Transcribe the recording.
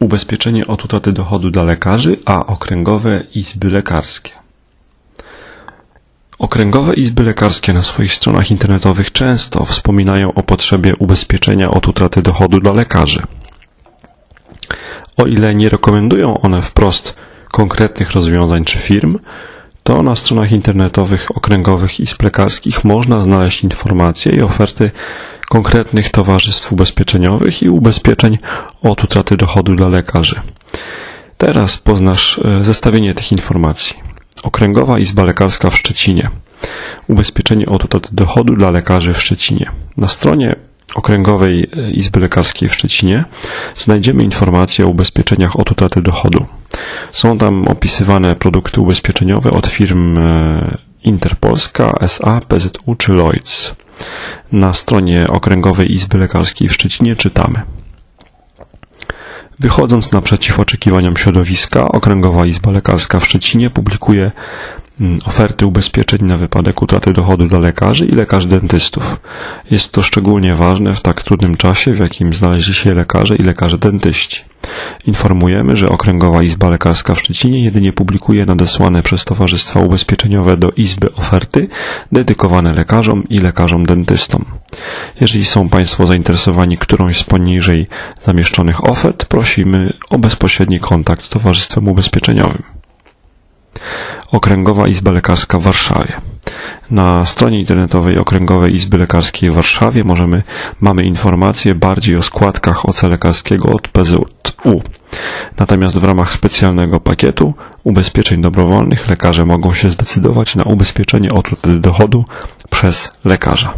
Ubezpieczenie od utraty dochodu dla lekarzy, a okręgowe izby lekarskie. Okręgowe izby lekarskie na swoich stronach internetowych często wspominają o potrzebie ubezpieczenia od utraty dochodu dla lekarzy. O ile nie rekomendują one wprost konkretnych rozwiązań czy firm, to na stronach internetowych okręgowych izb lekarskich można znaleźć informacje i oferty konkretnych towarzystw ubezpieczeniowych i ubezpieczeń od utraty dochodu dla lekarzy. Teraz poznasz e, zestawienie tych informacji. Okręgowa Izba Lekarska w Szczecinie. Ubezpieczenie od utraty dochodu dla lekarzy w Szczecinie. Na stronie Okręgowej e, Izby Lekarskiej w Szczecinie znajdziemy informacje o ubezpieczeniach od utraty dochodu. Są tam opisywane produkty ubezpieczeniowe od firm e, Interpolska, SA, PZU czy Lloyds. Na stronie Okręgowej Izby Lekarskiej w Szczecinie czytamy. Wychodząc naprzeciw oczekiwaniom środowiska, Okręgowa Izba Lekarska w Szczecinie publikuje oferty ubezpieczeń na wypadek utraty dochodu dla lekarzy i lekarzy dentystów. Jest to szczególnie ważne w tak trudnym czasie, w jakim znaleźli się lekarze i lekarze dentyści. Informujemy, że Okręgowa Izba Lekarska w Szczecinie jedynie publikuje nadesłane przez Towarzystwa Ubezpieczeniowe do Izby oferty dedykowane lekarzom i lekarzom dentystom. Jeżeli są Państwo zainteresowani którąś z poniżej zamieszczonych ofert, prosimy o bezpośredni kontakt z Towarzystwem Ubezpieczeniowym. Okręgowa Izba Lekarska w Warszawie. Na stronie internetowej Okręgowej Izby Lekarskiej w Warszawie możemy, mamy informacje bardziej o składkach OC lekarskiego od PZU. Natomiast w ramach specjalnego pakietu ubezpieczeń dobrowolnych lekarze mogą się zdecydować na ubezpieczenie od dochodu przez lekarza.